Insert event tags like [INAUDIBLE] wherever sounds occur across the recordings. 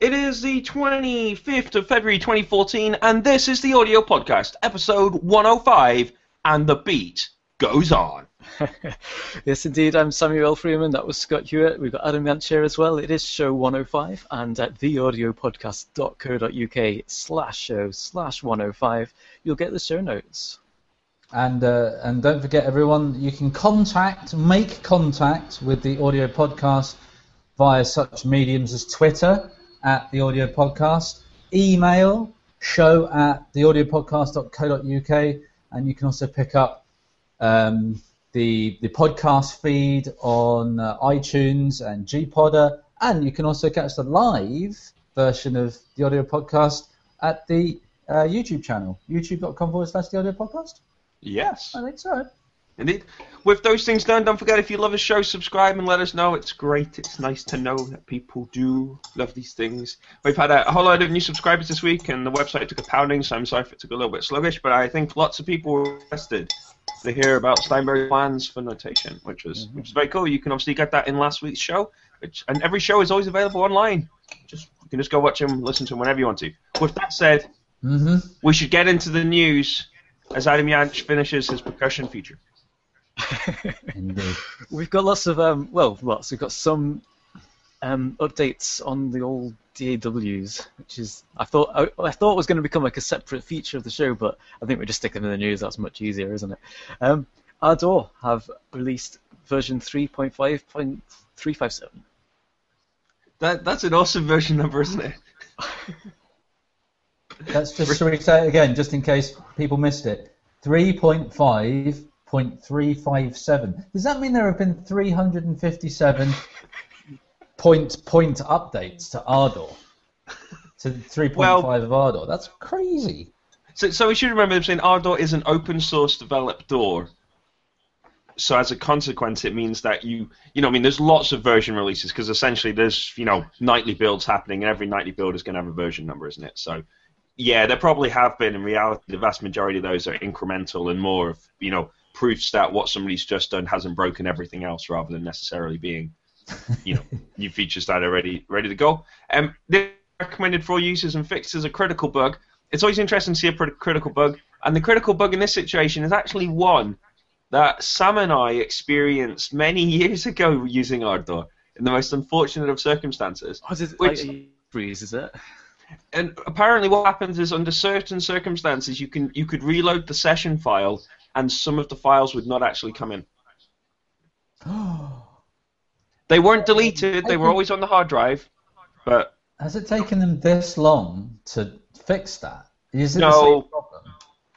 It is the 25th of February 2014, and this is the audio podcast, episode 105, and the beat goes on. [LAUGHS] yes, indeed. I'm Samuel Freeman. That was Scott Hewitt. We've got Adam Jansch here as well. It is show 105, and at theaudiopodcast.co.uk slash show slash 105, you'll get the show notes. And uh, and don't forget, everyone, you can contact, make contact with the audio podcast via such mediums as Twitter at the audio podcast, email show at theaudiopodcast.co.uk, and you can also pick up um, the the podcast feed on uh, iTunes and Gpodder, and you can also catch the live version of the audio podcast at the uh, YouTube channel, youtube.com forward slash the audio podcast. Yes. I think so. Indeed. With those things done, don't forget if you love the show, subscribe and let us know. It's great. It's nice to know that people do love these things. We've had a whole lot of new subscribers this week, and the website took a pounding, so I'm sorry if it took a little bit sluggish, but I think lots of people were interested to hear about Steinberg plans for notation, which was mm-hmm. which was very cool. You can obviously get that in last week's show, which and every show is always available online. Just you can just go watch them, listen to them whenever you want to. With that said, mm-hmm. we should get into the news as Adam Jansch finishes his percussion feature. Indeed. [LAUGHS] We've got lots of um, well, lots. We've got some um, updates on the old DAWs, which is I thought I, I thought was going to become like a separate feature of the show, but I think we're just sticking in the news. That's much easier, isn't it? Um, Ardour have released version 3.5.357. That that's an awesome version number, isn't it? Let's just shall we say it again, just in case people missed it. 3.5.357. Does that mean there have been 357 point point updates to Ardour? To 3.5 Well- of Ardour? That's crazy. So, so we should remember them saying Ardour is an open source developed DAW. So as a consequence, it means that you, you know, I mean, there's lots of version releases because essentially there's, you know, nightly builds happening, and every nightly build is going to have a version number, isn't it? So, yeah, there probably have been. In reality, the vast majority of those are incremental and more of, you know, proofs that what somebody's just done hasn't broken everything else, rather than necessarily being, you know, [LAUGHS] new features that are ready ready to go. Um, they're recommended for all users and fixed as a critical bug. It's always interesting to see a critical bug, and the critical bug in this situation is actually one that Sam and I experienced many [LAUGHS] years ago using Ardour in the most unfortunate of circumstances. Oh, is it Which- like freeze? Is it? And apparently, what happens is under certain circumstances, you can you could reload the session file, and some of the files would not actually come in. [GASPS] They weren't deleted; they were always on the hard drive, but Has it taken them this long to fix that? Is it No. the same problem?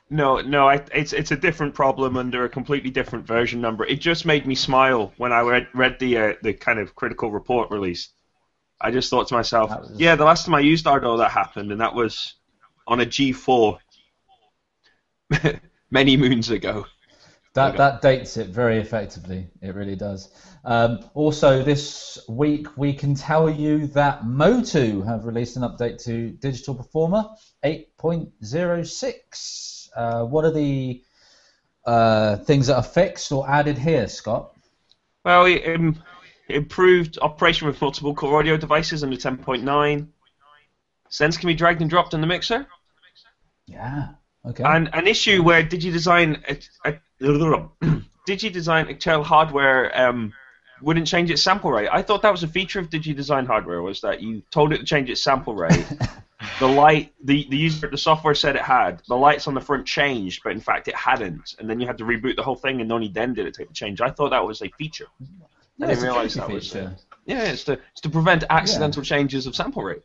No, no, I, it's it's a different problem under a completely different version number. It just made me smile when I read read the uh, the kind of critical report release. I just thought to myself, was- yeah, the last time I used Ardour that happened, and that was on a G4 [LAUGHS] many moons ago. That that dates it very effectively. It really does. Um, also, this week we can tell you that Motu have released an update to Digital Performer 8.06. Uh, what are the uh, things that are fixed or added here, Scott? Well, it, um, improved operation with multiple core audio devices under 10.9. Sends can be dragged and dropped in the mixer. Yeah. Okay. And an issue where DigiDesign uh, [CLEARS THROAT] uh, DigiDesign Accel hardware um, wouldn't change its sample rate. I thought that was a feature of DigiDesign hardware was that you told it to change its sample rate. [LAUGHS] the light, the the user, the software said it had. The lights on the front changed, but in fact it hadn't. And then you had to reboot the whole thing, and only then did it take the change. I thought that was a feature. Yeah, I didn't tricky that was. feature. Uh, yeah, it's to it's to prevent accidental changes of sample rate.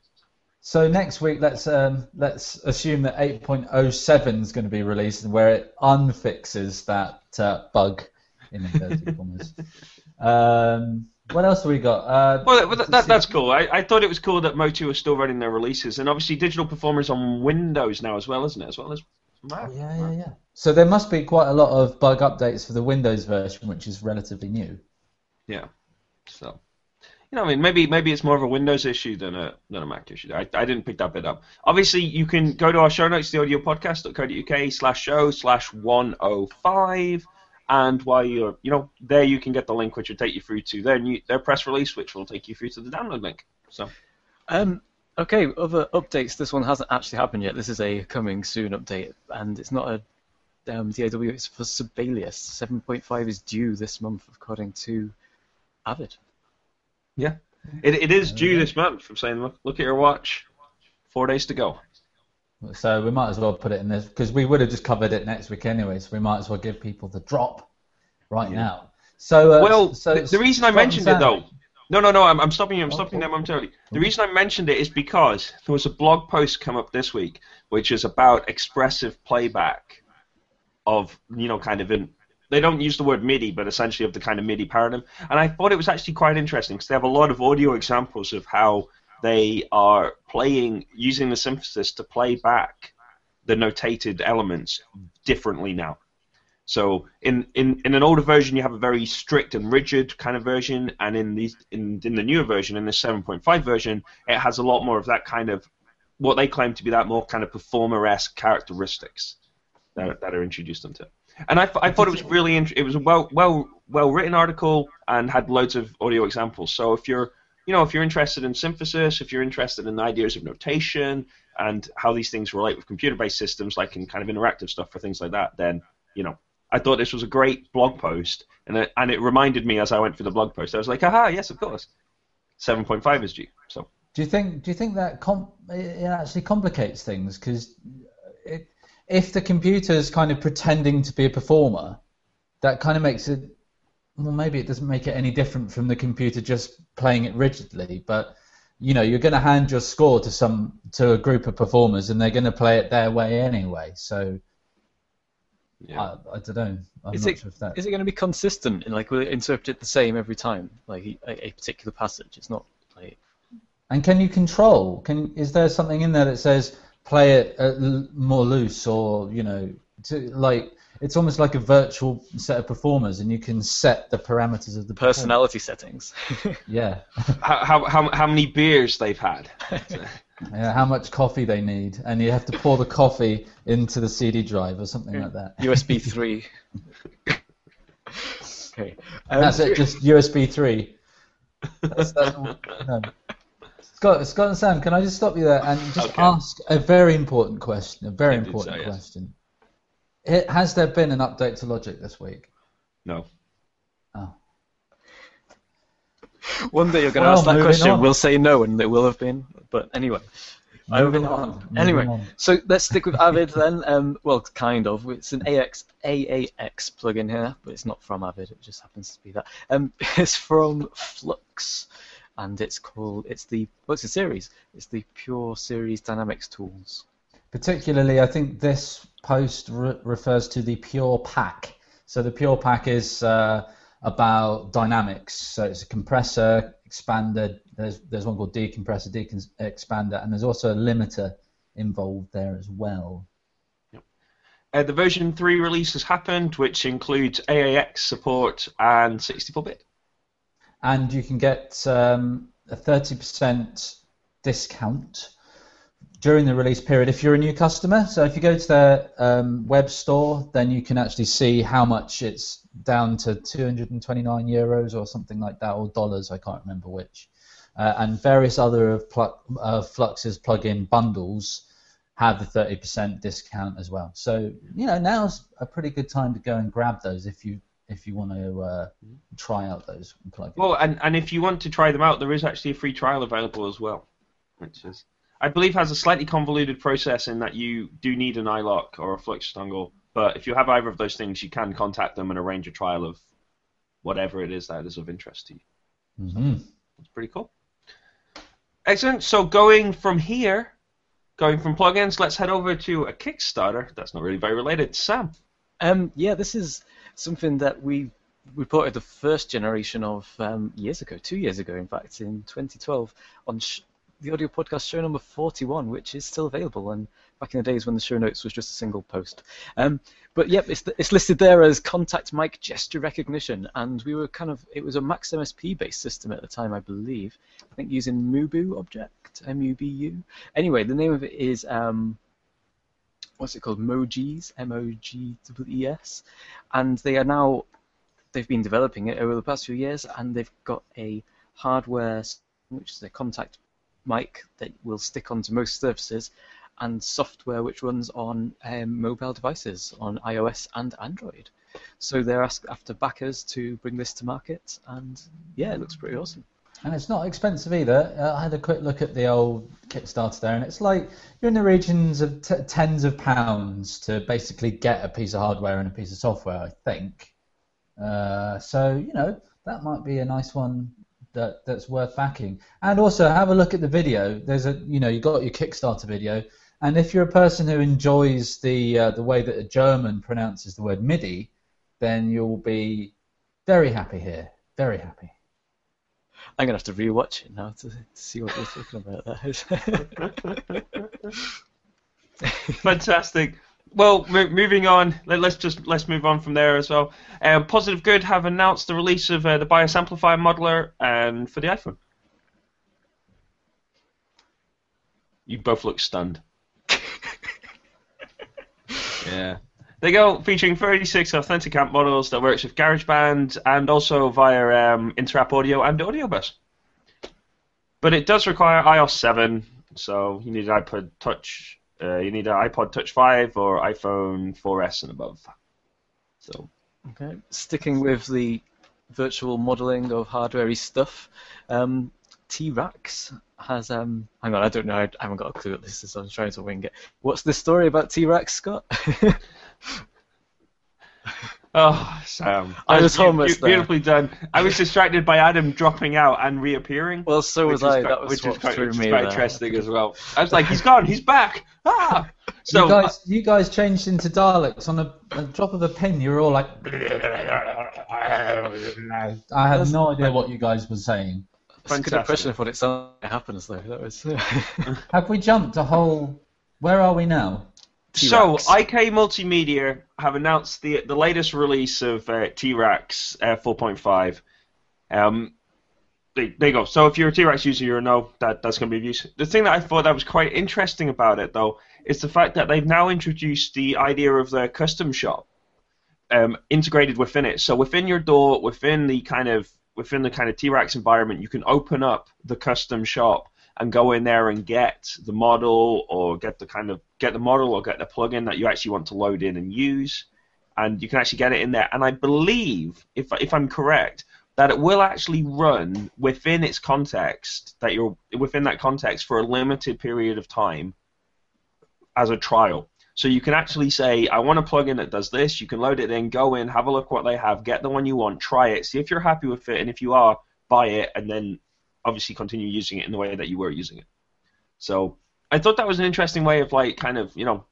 So next week, let's um, let's assume that 8.07 is going to be released, and where it unfixes that uh, bug in inverted [LAUGHS] commas. Um, what else have we got? Uh, Well, that, that, that's cool. I, I thought it was cool that Motu was still running their releases, and obviously digital performers on Windows now as well, isn't it? As well as Mac. Yeah, yeah, yeah. So there must be quite a lot of bug updates for the Windows version, which is relatively new. Yeah. So, you know, I mean, maybe maybe it's more of a Windows issue than a than a Mac issue. I, I didn't pick that bit up. Obviously, you can go to our show notes, theaudiopodcast.co.uk slash show slash 105. And while you're, you know, there you can get the link which will take you through to their new their press release, which will take you through to the download link. So Um, Okay, other updates. This one hasn't actually happened yet. This is a coming soon update, and it's not a um, DAW. It's for Sibelius. 7.5 is due this month, according to Avid. Yeah, it, it is due this month. I'm saying, look, look at your watch. Four days to go. So we might as well put it in this because we would have just covered it next week anyway. So we might as well give people the drop right Yeah. now. So uh, well, so the, the reason I mentioned it though, no, no, no, I'm, I'm stopping you. I'm Oh, stopping them momentarily. The reason I mentioned it is because there was a blog post come up this week, which is about expressive playback of, you know, kind of in. They don't use the word MIDI, but essentially of the kind of MIDI paradigm. And I thought it was actually quite interesting because they have a lot of audio examples of how they are playing using the synthesis to play back the notated elements differently now. So in, in, in an older version, you have a very strict and rigid kind of version, and in the in, in the newer version, in the 7.5 version, it has a lot more of that kind of what they claim to be that more kind of performer-esque characteristics that, that are introduced into it. And I, I thought it was really int- it was a well well well written article and had loads of audio examples. So if you're you know if you're interested in synthesis, if you're interested in ideas of notation and how these things relate with computer-based systems, like in kind of interactive stuff for things like that, then you know I thought this was a great blog post, and it, and it reminded me as I went through the blog post. I was like, aha, yes, of course, seven point five is due. So Do you think? Do you think that com- it actually complicates things? Because if the computer is kind of pretending to be a performer, that kind of makes it. Well, maybe it doesn't make it any different from the computer just playing it rigidly, but you know, you're going to hand your score to some to a group of performers, and they're going to play it their way anyway. So yeah. I, I don't know. I'm Is not it- sure if that. Is it going to be consistent and like will it interpret it the same every time, like a, a particular passage? It's not like And can you control? Can is there something in there that says play it uh, more loose, or you know, to, like it's almost like a virtual set of performers, and you can set the parameters of the personality settings. [LAUGHS] Yeah, how, how, how, how many beers they've had. [LAUGHS] yeah. How much coffee they need, and you have to pour the coffee into the CD drive or something like that. USB three. [LAUGHS] okay. Um, That's it. Just USB three. That's, that's all, no. Scott, Scott and Sam, can I just stop you there and just Okay. ask a very important question? A very I did important so, yes. question. It, has there been an update to Logic this week? No. Oh. One day you're going to Well, ask that question. on. We'll say no, and it will have been. But anyway. Moving on. Moving Anyway, on. so let's stick with Avid then. Um, well, kind of. It's an AX AAX plugin here, but it's not from Avid. It just happens to be that. Um, [LAUGHS] it's from Flux, and it's called. It's the. What's the series? It's the Pure Series Dynamics tools. Particularly, I think this post re- refers to the Pure Pack. So the Pure Pack is uh, about dynamics. So it's a compressor, expander. There's there's one called decompressor, decon- expander, and there's also a limiter involved there as well. Uh, the version 3 release has happened, which includes AAX support and 64-bit. And you can get um, a 30% discount during the release period if you're a new customer. So if you go to their um, web store, then you can actually see how much it's down to 229 euros or something like that, or dollars, I can't remember which. Uh, and various other of Plu- uh, Flux's plugin bundles have the 30% discount as well. So you know now's a pretty good time to go and grab those if you if you want to uh, try out those plugins. Well, and, and if you want to try them out, there is actually a free trial available as well, which is, I believe, has a slightly convoluted process in that you do need an iLok or a Flux dongle. But if you have either of those things, you can contact them and arrange a trial of whatever it is that is of interest to you. hmm It's pretty cool. Excellent. So going from here, going from plugins, let's head over to a Kickstarter. That's not really very related. Sam. Um, yeah, this is something that we reported the first generation of um, years ago, two years ago, in fact, in 2012, on sh- the audio podcast show number 41, which is still available. And back in the days when the show notes was just a single post. Um, but yep, it's, it's listed there as contact mic gesture recognition, and we were kind of it was a Max MSP based system at the time, I believe. I think using Mubu object, M-U-B-U. Anyway, the name of it is. Um, what's it called? Mogees, M-O-G-E-S, and they are now they've been developing it over the past few years, and they've got a hardware which is a contact mic that will stick onto most surfaces, and software which runs on um, mobile devices on iOS and Android. So they're asked after backers to bring this to market, and yeah, it looks pretty awesome. And it's not expensive either. Uh, I had a quick look at the old Kickstarter there, and it's like you're in the regions of t- tens of pounds to basically get a piece of hardware and a piece of software, I think. Uh, so you know that might be a nice one that that's worth backing. And also have a look at the video. There's a you know you got your Kickstarter video, and if you're a person who enjoys the uh, the way that a German pronounces the word MIDI, then you'll be very happy here. Very happy. I'm gonna have to rewatch it now to, to see what we're talking about. That [LAUGHS] Fantastic. Well, mo- moving on. Let, us just let's move on from there as well. Um, Positive Grid have announced the release of uh, the BIAS Amplifier modeler um, for the iPhone. You both look stunned. [LAUGHS] yeah. They go featuring 36 authentic amp models that works with GarageBand and also via um, Audio and AudioBus. But it does require iOS 7, so you need an iPod Touch, uh, you need an iPod Touch 5 or iPhone 4S and above. So Okay. Sticking with the virtual modeling of hardware stuff, um, T-RackS has. Um, hang on, I don't know. I haven't got a clue what this is. so I'm trying to wing it. What's the story about T-RackS, Scott? [LAUGHS] [LAUGHS] Oh, Sam. I was almost there. Beautifully done. I was distracted by Adam dropping out and reappearing. well, so was which I. quite- That was which is what quite, threw which is me quite interesting as well. I was like, he's gone, he's back. Ah! So you guys, you guys changed into dialects on a, a drop of a pin. You were all like, I had no idea what you guys were saying. It's a good Fantastic. impression of what it sounds like it happens, though. That was. [LAUGHS] Have we jumped a whole? Where are we now? So. IK Multimedia have announced the the latest release of uh, T-RackS uh, 4.5. Um, there you go. So, if you're a T-RackS user, you know that that's going to be of use. The thing that I thought that was quite interesting about it, though, is the fact that they've now introduced the idea of the custom shop um, integrated within it. So, within your DAW, within the kind of within the kind of T-RackS environment, you can open up the custom shop and go in there and get the model or get the kind of get the model or get the plugin that you actually want to load in and use. And you can actually get it in there. And i believe if if i'm correct that it will actually run within its context that you're within that context for a limited period of time as a trial. So you can actually say i want a plugin that does this. You can load it in go in have a look what they have get the one you want try it see if you're happy with it and if you are buy it and then obviously continue using it in the way that you were using it. So I thought that was an interesting way of like kind of you know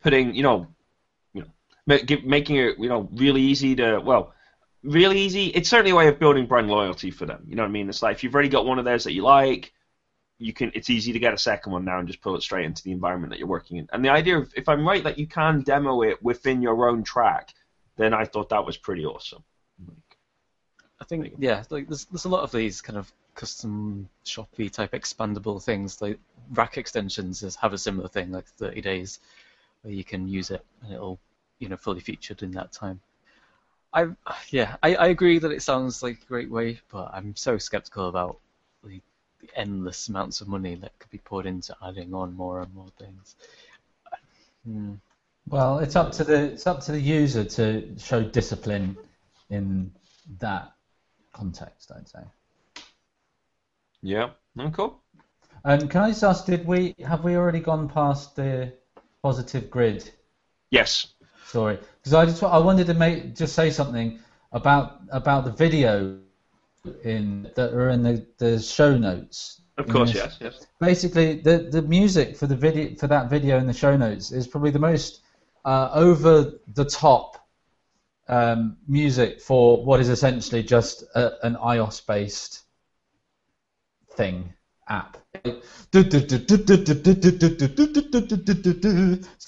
putting you know you know ma- give, making it you know really easy to well really easy. It's certainly a way of building brand loyalty for them. You know what I mean? It's like if you've already got one of theirs that you like, you can. It's easy to get a second one now and just pull it straight into the environment that you're working in. And the idea of if I'm right that you can demo it within your own track, then I thought that was pretty awesome. I think yeah, like there's there's a lot of these kind of custom shoppy type expandable things. Like rack extensions is, have a similar thing, like 30 days, where you can use it and it'll you know fully featured in that time. I yeah, I, I agree that it sounds like a great way, but I'm so skeptical about the, the endless amounts of money that could be poured into adding on more and more things. Hmm. Well, it's up to the it's up to the user to show discipline in that context. I'd say. Yeah. Cool. And can I just ask, did we have we already gone past the positive grid Yes. Sorry, Because I just I wanted to make just say something about about the video in that are in the, the show notes. Of course. Yes. Yes. Basically, the the music for the video for that video in the show notes is probably the most uh, over the top um, music for what is essentially just a, an iOS based thing app. It's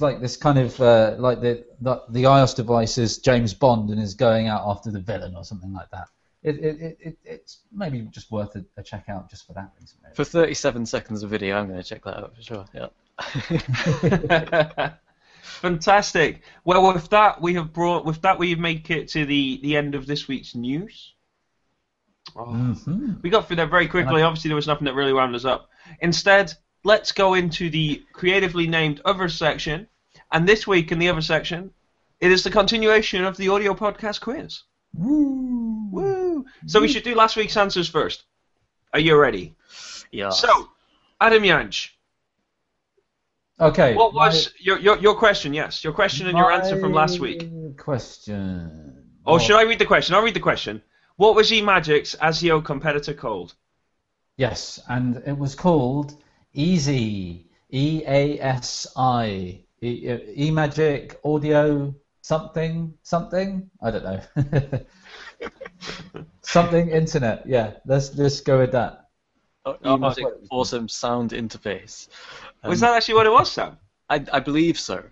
like this kind of uh, like the, the the iOS device is James Bond and is going out after the villain or something like that. It, it, it, it it's maybe just worth a, a check out just for that reason. maybe. For 37 seconds of video, I'm going to check that out for sure. Yeah. [LAUGHS] [LAUGHS] Fantastic. Well, with that we have brought with that we make it to the the end of this week's news. Oh. hmm We got through that very quickly. Obviously, there was nothing that really wound us up. Instead, let's go into the creatively named other section. And this week in the other section, it is the continuation of the audio podcast quiz. Woo. Woo! So we should do last week's answers first. Are you ready? Yeah. So, Adam Jansch, Okay. what was your, your your question? Yes, your question and your answer from last week. Question. Or What- should I read the question? I'll read the question. What was eMagic's ASIO competitor called? Yes, and it was called Easy. E A S I. E- uh, eMagic Audio something something. I don't know. [LAUGHS] something internet. Yeah, let's let's go with that. Oh, Oh, awesome sound interface. Um, Was that actually what it was, Sam? I, I believe so.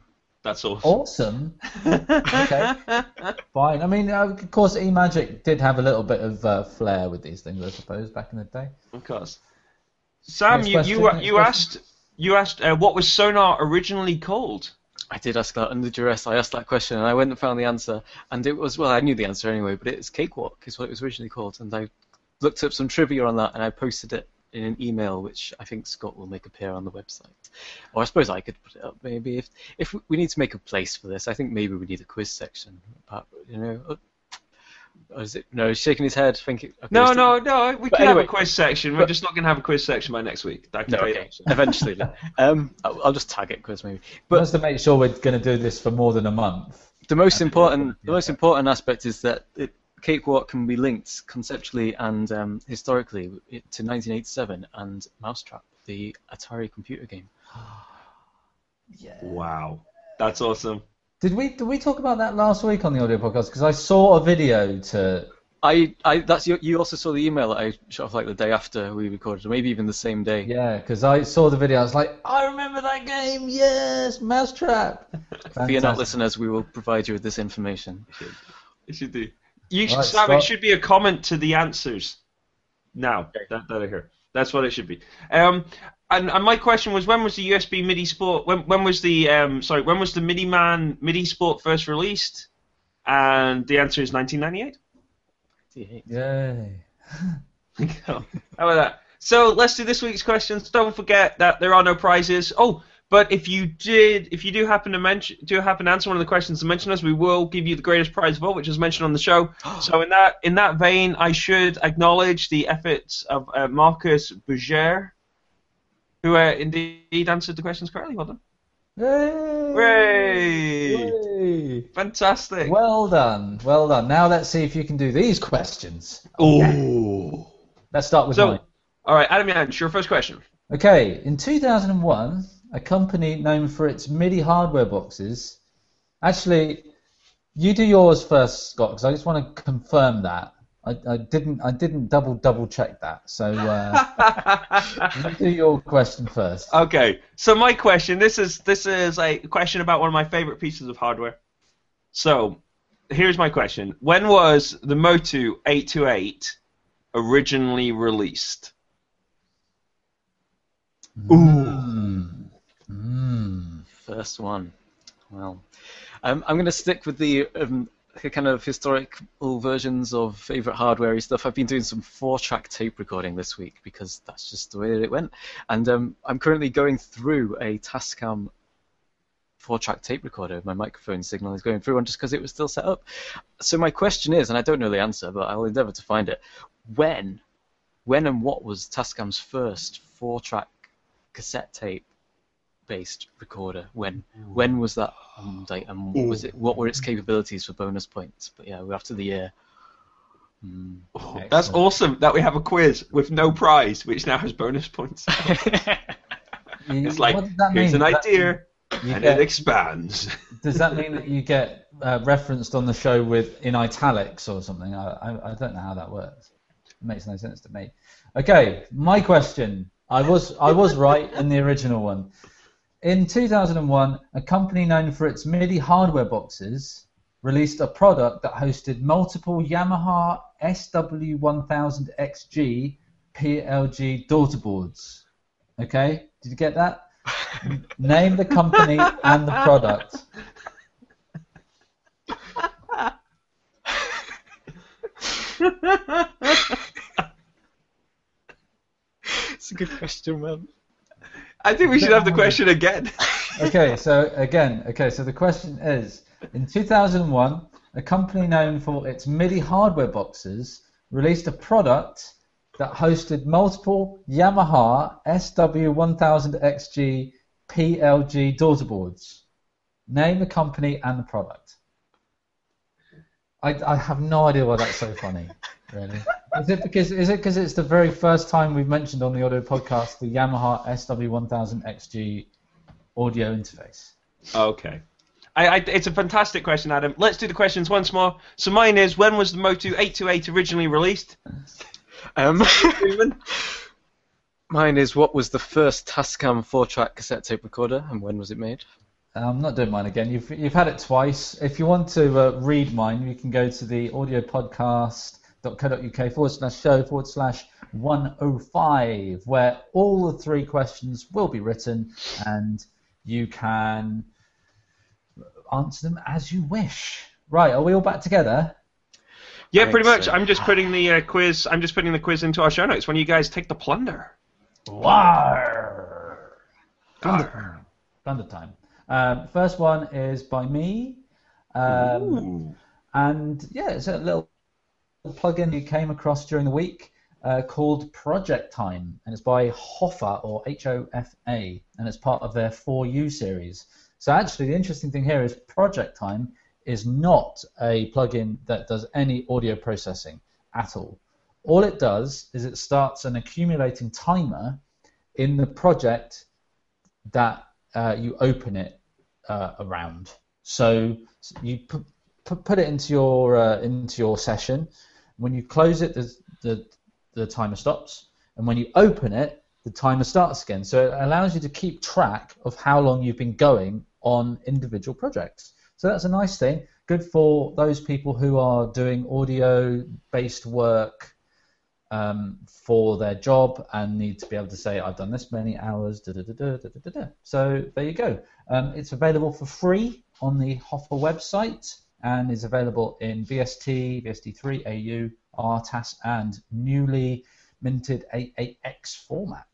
That's awesome. Awesome. Okay. [LAUGHS] Fine. I mean, of course, eMagic did have a little bit of uh, flair with these things, I suppose, back in the day. Of course. Sam, Next you question, you, you asked you asked uh, what was sonar originally called? I did ask that under duress. I asked that question and I went and found the answer. And it was, well, I knew the answer anyway, but it's Cakewalk, is what it was originally called. And I looked up some trivia on that and I posted it in an email, which I think Scott will make appear on the website. Or I suppose I could put it up maybe. If, if we need to make a place for this, I think maybe we need a quiz section. But, you know, uh, or is it? No, he's shaking his head, thinking. Okay, No, no, no. We But can have a quiz section. We're but- just not going to have a quiz section by next week. no, okay. Eventually, [LAUGHS] um, I'll, I'll just tag it quiz maybe. But But just to make sure we're going to do this for more than a month. the most important, the most important aspect is that it, Cakewalk can be linked conceptually and um, historically to 1987 and Mousetrap, the Atari computer game. [GASPS] Yeah. Wow, that's awesome. Did we did we talk about that last week on the audio podcast? Because I saw a video to. I, I, that's you. You also saw the email that I shot off like the day after we recorded, or maybe even the same day. Yeah, because I saw the video. I was like, I remember that game. Yes, Mousetrap. [LAUGHS] For your not listeners, we will provide you with this information. You should do. You should, Right, Sam, Scott. it should be a comment to the answers. Now that, that I hear. That's what it should be. Um, and, and my question was, when was the USB MIDI Sport? When when was the um, sorry, when was the MIDI Man MIDI Sport first released? And the answer is 1998. Yay. [LAUGHS] How about that? So let's do this week's questions. Don't forget that there are no prizes. Oh, but if you did, if you do happen to mention, do happen to answer one of the questions and mention us, we will give you the greatest prize of all, which is mentioned on the show. [GASPS] so in that in that vein, I should acknowledge the efforts of uh, Marcus Berger, who uh, indeed answered the questions correctly. Well done. Yay. Yay. Fantastic. Well done. Well done. Now let's see if you can do these questions. Ooh. Let's start with So, mine. all right, Adam Jansch, your first question. Okay, in 2001, a company known for its MIDI hardware boxes. Actually, you do yours first, Scott, because I just want to confirm that. I, I didn't I didn't double double check that. So uh, [LAUGHS] you do your question first. Okay, so my question this is this is a question about one of my favorite pieces of hardware. So, here's my question: When was the Motu 828 originally released? Mm. Mm. First one. Well, um, I'm going to stick with the um, kind of historical versions of favorite hardware stuff. I've been doing some four-track tape recording this week because that's just the way that it went. And um, I'm currently going through a Tascam four-track tape recorder. My microphone signal is going through one just because it was still set up. So my question is, and I don't know the answer, but I'll endeavour to find it. When, when and what was Tascam's first four-track cassette tape based recorder when when was that um, date and what was it what were its capabilities for bonus points but yeah we're after the year mm. Oh, that's awesome that we have a quiz with no prize, which now has bonus points. [LAUGHS] It's like what does that here's mean? an that- idea, and get- it expands. Does that mean that you get uh, referenced on the show with in italics or something? I, I, I don't know how that works. It makes no sense to me. Okay, my question. I was I was right in the original one. In 2001, a company known for its MIDI hardware boxes released a product that hosted multiple Yamaha SW1000XG PLG daughter boards. Okay, did you get that? [LAUGHS] Name the company and the product. It's a good question, man. I think we should have the question again. okay, so [LAUGHS] again, okay, so the question is: In 2001, a company known for its MIDI hardware boxes released a product that hosted multiple Yamaha SW1000XG PLG daughter boards. Name the company and the product. I, I have no idea why that's so funny. Really, [LAUGHS] is it because is it because it's the very first time we've mentioned on the audio podcast the Yamaha SW1000XG audio interface? Okay. I, I, it's a fantastic question, Adam. Let's do the questions once more. So mine is, when was the Motu 828 originally released? [LAUGHS] Um, [LAUGHS] mine is what was the first Tascam four-track cassette tape recorder, and when was it made? I'm not doing mine again. You've you've had it twice. If you want to uh, read mine, you can go to the audiopodcast.co.uk forward slash show forward slash 105, where all the three questions will be written, and you can answer them as you wish. Right? Are we all back together? Yeah, I pretty much. so. I'm just putting the uh, quiz. I'm just putting the quiz into our show notes. When you guys take the plunder. War. Thunder, Thunder time. Um, first one is by me. Um, And yeah, it's a little plugin you came across during the week uh, called Project Time, and it's by HOFA or H O F A, and it's part of their 4U series. So actually, the interesting thing here is Project Time is not a plugin that does any audio processing at all. All it does is it starts an accumulating timer in the project that uh, you open it uh, around. So you put, put, put it into your uh, into your session. When you close it, the, the the timer stops, and when you open it, the timer starts again. So it allows you to keep track of how long you've been going on individual projects. So that's a nice thing. Good for those people who are doing audio-based work um, for their job and need to be able to say, I've done this many hours. Da, da, da. So there you go. Um, it's available for free on the HOFA website and is available in VST, VST3, AU, RTAS, and newly minted AAX format.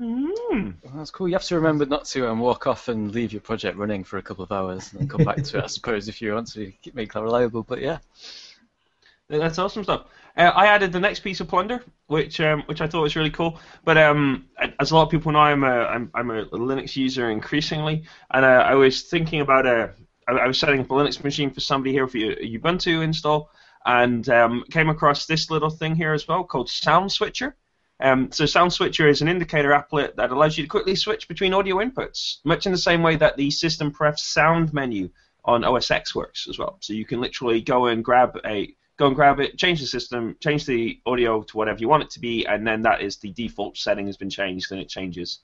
Mm. Well, that's cool. You have to remember not to um, walk off and leave your project running for a couple of hours and then come back to it, I suppose, if you want to make that reliable. But yeah, That's awesome stuff. Uh, I added the next piece of plunder, which um, which I thought was really cool. But um, as a lot of people know, I'm a I'm, I'm a Linux user increasingly, and uh, I was thinking about a I, I was setting up a Linux machine for somebody here for a Ubuntu install, and um, came across this little thing here as well called Sound Switcher. Um, so Sound Switcher is an indicator applet that allows you to quickly switch between audio inputs, much in the same way that the System Pref sound menu on OS X works as well. So you can literally go and grab a go and grab it, change the system, change the audio to whatever you want it to be, and then that is the default setting has been changed, and it changes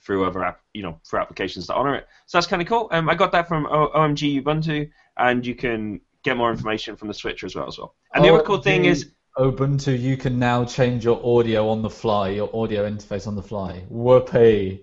through other app, you know, for applications that honor it. So that's kind of cool. Um, I got that from o- OMG Ubuntu, and you can get more information from the switcher as well as well. And the other cool thing is, Ubuntu, you can now change your audio on the fly, your audio interface on the fly. Whoopee.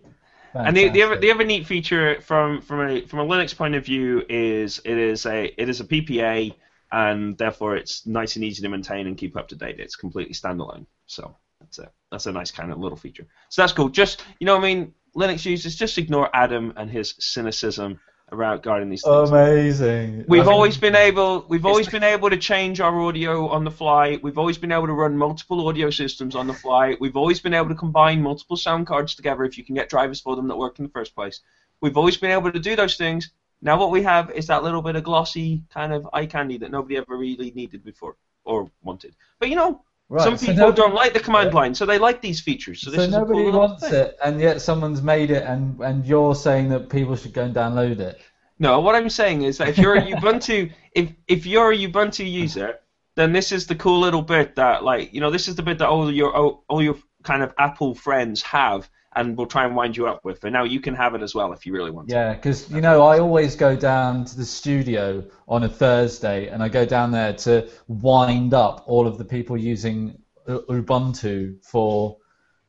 and the, the other the other neat feature from from a from a Linux point of view is it is a it is a PPA, and therefore it's nice and easy to maintain and keep up to date. It's completely standalone. So that's a that's a nice kind of little feature. So that's cool. Just you know, what I mean, Linux users just ignore Adam and his cynicism regarding these things. Amazing. We've I mean, always been able we've always been able to change our audio on the fly. We've always been able to run multiple audio systems on the fly. We've always been able to combine multiple sound cards together if you can get drivers for them that work in the first place. We've always been able to do those things. Now what we have is that little bit of glossy kind of eye candy that nobody ever really needed before or wanted. But you know, right, some so people nobody- don't like the command line, so they like these features. So So, this is a cool nobody wants thing. it, and yet someone's made it, and, and you're saying that people should go and download it. No, what I'm saying is that if you're a Ubuntu, [LAUGHS] if if you're a Ubuntu user, then this is the cool little bit that, like, you know, this is the bit that all your all, all your kind of Apple friends have, and we'll try and wind you up with. And now you can have it as well if you really want. to. Yeah, because you know I always go down to the studio on a Thursday, and I go down there to wind up all of the people using Ubuntu for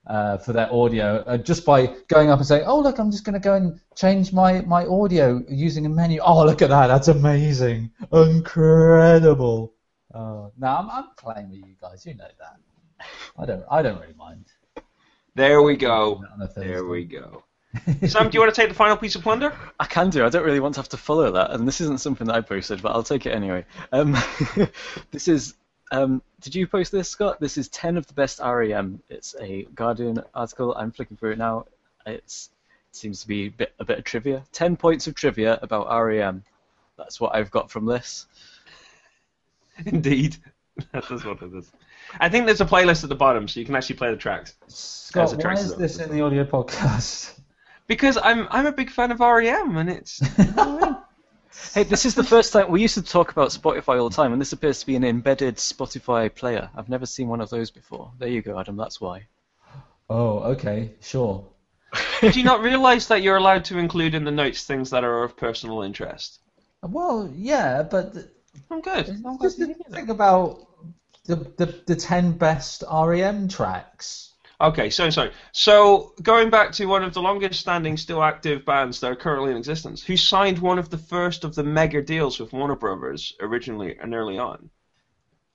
uh, for their audio, uh, just by going up and saying, "Oh, look, I'm just going to go and change my my audio using a menu." Oh, look at that, that's amazing, incredible. Oh, no, I'm, I'm playing with you guys. You know that. I don't I don't really mind. There we go. On a Thursday. There we go. [LAUGHS] Sam, do you want to take the final piece of plunder? I can do. I don't really want to have to follow that, and this isn't something that I posted, but I'll take it anyway. Um, [LAUGHS] this is. Um, did you post this, Scott? This is 10 of the best REM. It's a Guardian article. I'm flicking through it now. It's it seems to be a bit, a bit of trivia. 10 points of trivia about REM. That's what I've got from this. [LAUGHS] Indeed. [LAUGHS] That is what it is. I think there's a playlist at the bottom, so you can actually play the tracks. Scott, As a why track is this the- in the audio podcast? [LAUGHS] Because I'm I'm a big fan of REM, and it's [LAUGHS] Hey, this is the first time we used to talk about Spotify all the time, and this appears to be an embedded Spotify player. I've never seen one of those before. There you go, Adam. That's why. oh, okay, sure. Do you not realise that you're allowed to include in the notes things that are of personal interest? Well, yeah, but th- I'm good. I'm glad just to think about the, the the ten best REM tracks. Okay, so sorry. So going back to one of the longest standing, still active bands that are currently in existence, who signed one of the first of the mega deals with Warner Brothers originally and early on,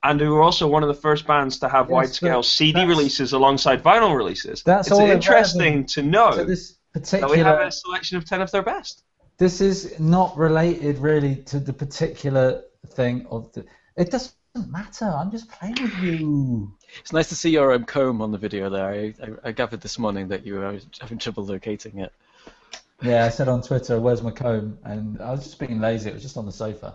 and who were also one of the first bands to have Yes, wide-scale CD releases alongside vinyl releases. That's it's all interesting irrelevant to know So this that we have particular a selection of ten of their best. this is not related really to the particular thing of the. It doesn't matter. I'm just playing with you. It's nice to see your um, comb on the video there. I, I, I gathered this morning that you were having trouble locating it. Yeah, I said on Twitter, "Where's my comb?" And I was just being lazy. It was just on the sofa.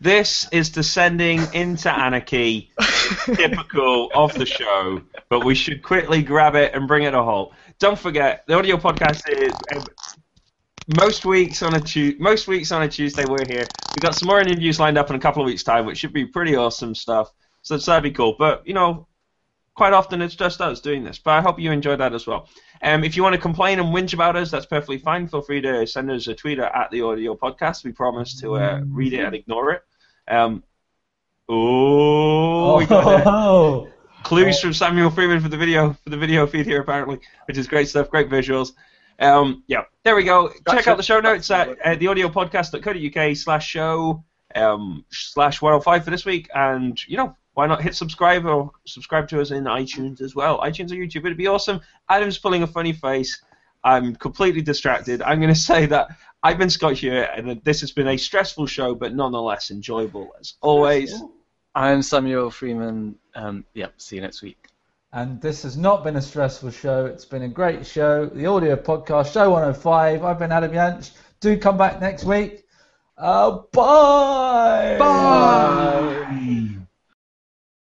This is descending into anarchy, [LAUGHS] typical of the show, but we should quickly grab it and bring it to a halt. Don't forget, the audio podcast is um, most weeks on a tu- most weeks on a Tuesday. We're here. We've got some more interviews lined up in a couple of weeks' time, which should be pretty awesome stuff. So that'd be cool. But you know, quite often it's just us doing this. But I hope you enjoy that as well. Um, if you want to complain and whinge about us, that's perfectly fine. Feel free to send us a tweet at the audio podcast. We promise to uh, read it and ignore it. Um, oh, we got Oh, clues from Samuel Freeman for the video for the video feed here apparently, which is great stuff, great visuals. Um, yeah, there we go. Check out the show notes at uh, theaudiopodcast.co.uk slash show um, slash 105 for this week, and you know why not hit subscribe or subscribe to us in iTunes as well, iTunes or YouTube. It'd be awesome. Adam's pulling a funny face. I'm completely distracted. I'm going [LAUGHS] to say that I've been Scott here, and that this has been a stressful show, but nonetheless enjoyable as always. I'm Samuel Freeman. Um, yep, see you next week. And this has not been a stressful show. It's been a great show. The audio podcast, show 105. I've been Adam Jansch. Do come back next week. Uh, bye. Bye.